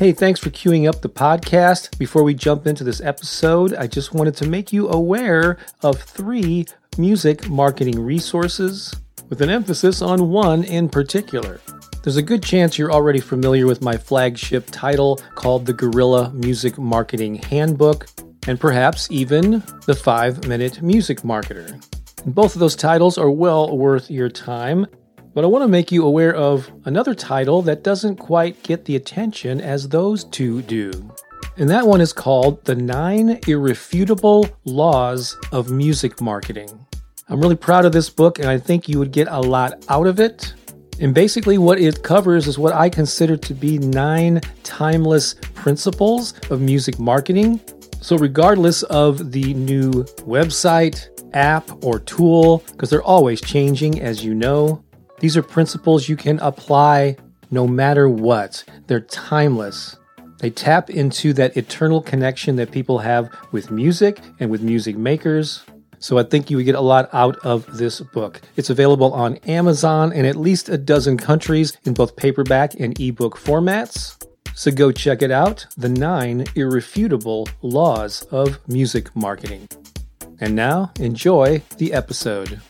Hey, thanks for queuing up the podcast. Before we jump into this episode, I just wanted to make you aware of three music marketing resources with an emphasis on one in particular. There's a good chance you're already familiar with my flagship title called the Guerrilla Music Marketing Handbook, and perhaps even the 5 Minute Music Marketer. Both of those titles are well worth your time. But I want to make you aware of another title that doesn't quite get the attention as those two do. And that one is called The Nine Irrefutable Laws of Music Marketing. I'm really proud of this book, and I think you would get a lot out of it. And basically, what it covers is what I consider to be nine timeless principles of music marketing. So, regardless of the new website, app, or tool, because they're always changing, as you know, these are principles you can apply no matter what. They're timeless. They tap into that eternal connection that people have with music and with music makers. So I think you would get a lot out of this book. It's available on Amazon in at least a dozen countries in both paperback and ebook formats. So go check it out The Nine Irrefutable Laws of Music Marketing. And now, enjoy the episode.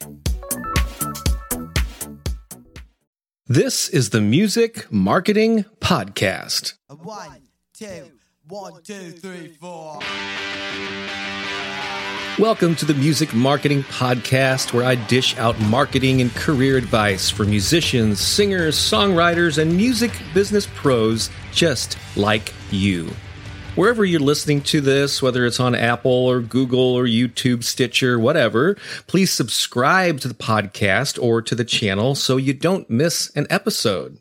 This is the Music Marketing Podcast. One, two, one, two, three, four. Welcome to the Music Marketing Podcast, where I dish out marketing and career advice for musicians, singers, songwriters, and music business pros just like you. Wherever you're listening to this, whether it's on Apple or Google or YouTube, Stitcher, whatever, please subscribe to the podcast or to the channel so you don't miss an episode.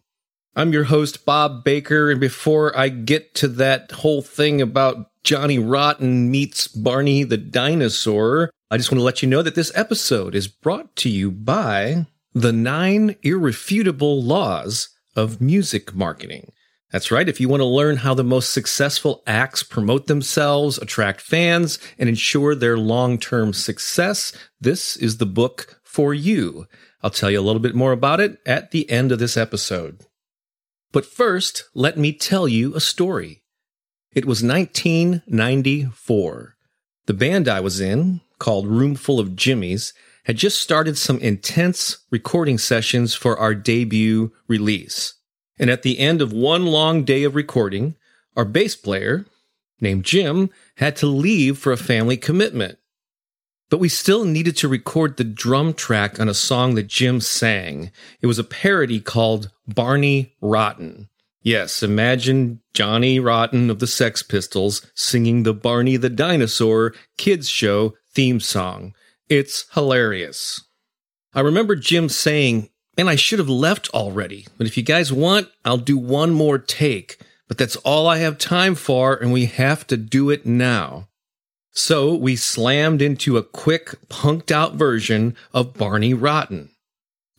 I'm your host, Bob Baker, and before I get to that whole thing about Johnny Rotten meets Barney the dinosaur, I just want to let you know that this episode is brought to you by the nine irrefutable laws of music marketing. That's right. If you want to learn how the most successful acts promote themselves, attract fans, and ensure their long-term success, this is the book for you. I'll tell you a little bit more about it at the end of this episode. But first, let me tell you a story. It was 1994. The band I was in, called Roomful of Jimmies, had just started some intense recording sessions for our debut release. And at the end of one long day of recording, our bass player, named Jim, had to leave for a family commitment. But we still needed to record the drum track on a song that Jim sang. It was a parody called Barney Rotten. Yes, imagine Johnny Rotten of the Sex Pistols singing the Barney the Dinosaur kids show theme song. It's hilarious. I remember Jim saying, Man, I should have left already. But if you guys want, I'll do one more take. But that's all I have time for, and we have to do it now. So we slammed into a quick, punked out version of Barney Rotten.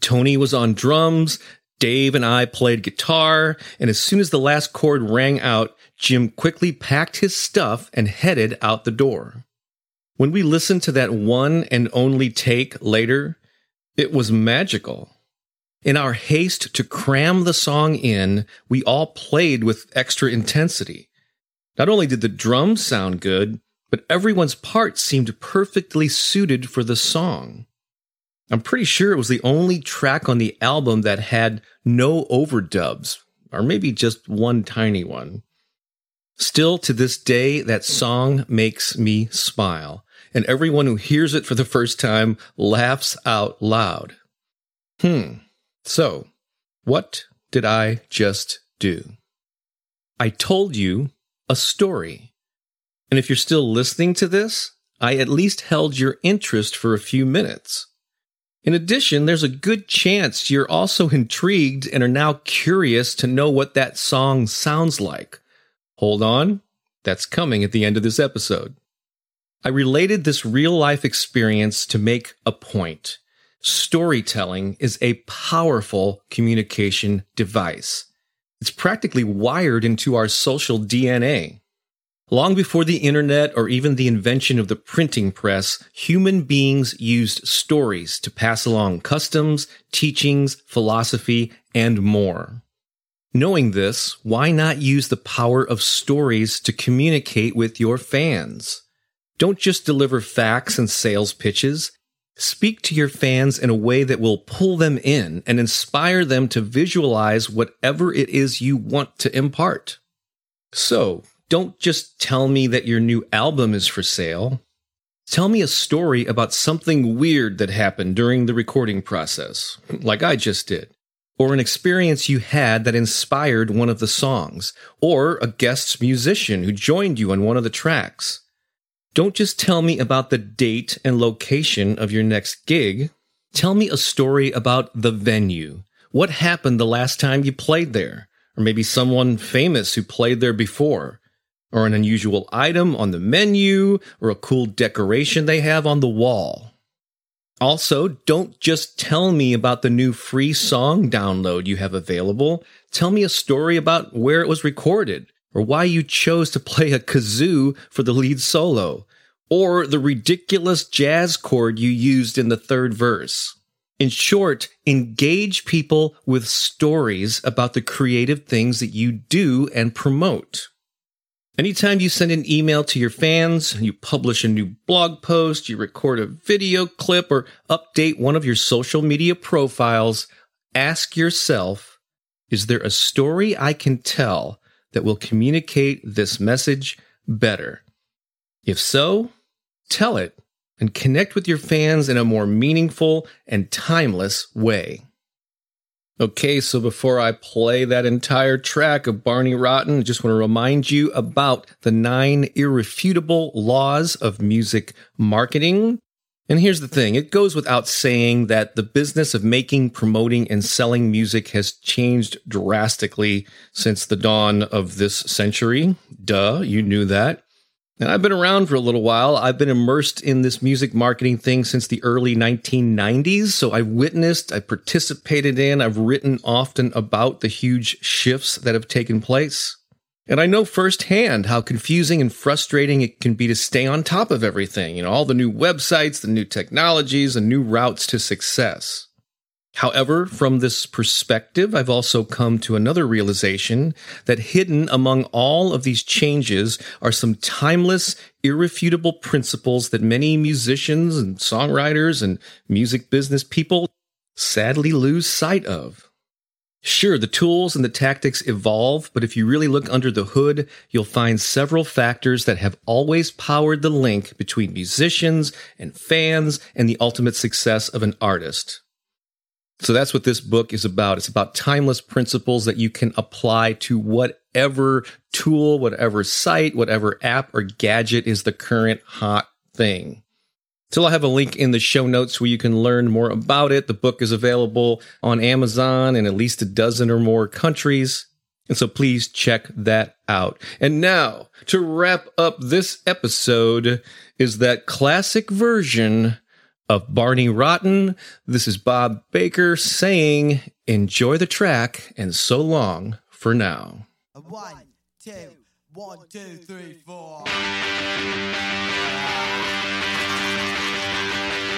Tony was on drums, Dave and I played guitar, and as soon as the last chord rang out, Jim quickly packed his stuff and headed out the door. When we listened to that one and only take later, it was magical. In our haste to cram the song in, we all played with extra intensity. Not only did the drums sound good, but everyone's part seemed perfectly suited for the song. I'm pretty sure it was the only track on the album that had no overdubs, or maybe just one tiny one. Still to this day, that song makes me smile, and everyone who hears it for the first time laughs out loud. Hmm. So, what did I just do? I told you a story. And if you're still listening to this, I at least held your interest for a few minutes. In addition, there's a good chance you're also intrigued and are now curious to know what that song sounds like. Hold on, that's coming at the end of this episode. I related this real life experience to make a point. Storytelling is a powerful communication device. It's practically wired into our social DNA. Long before the internet or even the invention of the printing press, human beings used stories to pass along customs, teachings, philosophy, and more. Knowing this, why not use the power of stories to communicate with your fans? Don't just deliver facts and sales pitches. Speak to your fans in a way that will pull them in and inspire them to visualize whatever it is you want to impart. So, don't just tell me that your new album is for sale. Tell me a story about something weird that happened during the recording process, like I just did or an experience you had that inspired one of the songs, or a guest musician who joined you on one of the tracks. Don't just tell me about the date and location of your next gig. Tell me a story about the venue. What happened the last time you played there? Or maybe someone famous who played there before? Or an unusual item on the menu? Or a cool decoration they have on the wall? Also, don't just tell me about the new free song download you have available. Tell me a story about where it was recorded, or why you chose to play a kazoo for the lead solo, or the ridiculous jazz chord you used in the third verse. In short, engage people with stories about the creative things that you do and promote. Anytime you send an email to your fans, you publish a new blog post, you record a video clip, or update one of your social media profiles, ask yourself Is there a story I can tell that will communicate this message better? If so, tell it and connect with your fans in a more meaningful and timeless way. Okay, so before I play that entire track of Barney Rotten, I just want to remind you about the nine irrefutable laws of music marketing. And here's the thing it goes without saying that the business of making, promoting, and selling music has changed drastically since the dawn of this century. Duh, you knew that. And I've been around for a little while. I've been immersed in this music marketing thing since the early 1990s. So I've witnessed, I've participated in, I've written often about the huge shifts that have taken place. And I know firsthand how confusing and frustrating it can be to stay on top of everything. You know, all the new websites, the new technologies, and new routes to success. However, from this perspective, I've also come to another realization that hidden among all of these changes are some timeless, irrefutable principles that many musicians and songwriters and music business people sadly lose sight of. Sure, the tools and the tactics evolve, but if you really look under the hood, you'll find several factors that have always powered the link between musicians and fans and the ultimate success of an artist. So that's what this book is about. It's about timeless principles that you can apply to whatever tool, whatever site, whatever app or gadget is the current hot thing. So I'll have a link in the show notes where you can learn more about it. The book is available on Amazon in at least a dozen or more countries. And so please check that out. And now to wrap up this episode is that classic version of Barney Rotten. This is Bob Baker saying, enjoy the track and so long for now. One, two, one, two, three, four.